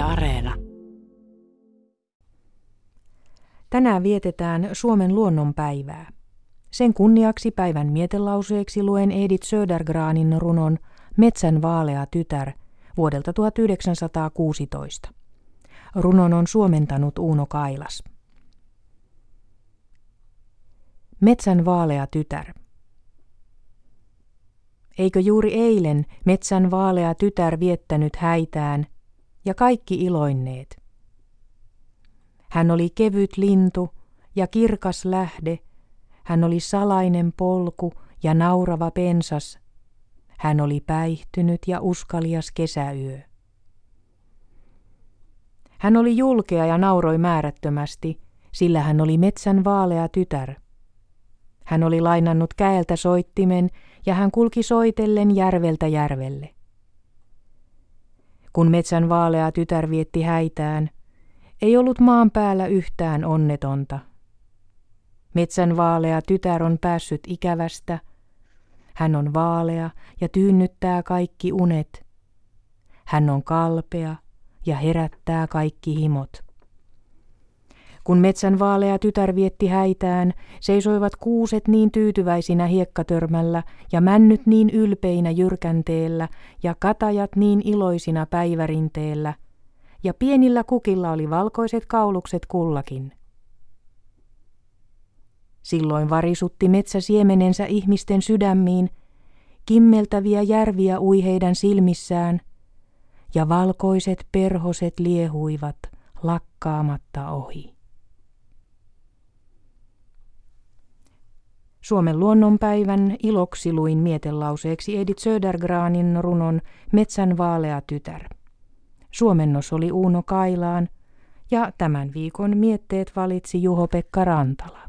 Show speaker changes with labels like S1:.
S1: Areena.
S2: Tänään vietetään Suomen luonnonpäivää. Sen kunniaksi päivän mietelauseeksi luen Edith Södergranin runon Metsän vaalea tytär vuodelta 1916. Runon on suomentanut Uuno Kailas. Metsän vaalea tytär. Eikö juuri eilen metsän vaalea tytär viettänyt häitään ja kaikki iloinneet? Hän oli kevyt lintu ja kirkas lähde, hän oli salainen polku ja naurava pensas, hän oli päihtynyt ja uskalias kesäyö. Hän oli julkea ja nauroi määrättömästi, sillä hän oli metsän vaalea tytär. Hän oli lainannut käeltä soittimen ja hän kulki soitellen järveltä järvelle. Kun metsän vaalea tytär vietti häitään, ei ollut maan päällä yhtään onnetonta. Metsän vaalea tytär on päässyt ikävästä. Hän on vaalea ja tyynnyttää kaikki unet. Hän on kalpea ja herättää kaikki himot. Kun metsän vaalea tytär vietti häitään, seisoivat kuuset niin tyytyväisinä hiekkatörmällä ja männyt niin ylpeinä jyrkänteellä ja katajat niin iloisina päivärinteellä, ja pienillä kukilla oli valkoiset kaulukset kullakin. Silloin varisutti metsä siemenensä ihmisten sydämiin, kimmeltäviä järviä ui heidän silmissään, ja valkoiset perhoset liehuivat lakkaamatta ohi. Suomen luonnonpäivän iloksi luin mietelauseeksi Edith Södergranin runon Metsän vaalea tytär. Suomennos oli Uuno Kailaan ja tämän viikon mietteet valitsi Juho-Pekka Rantala.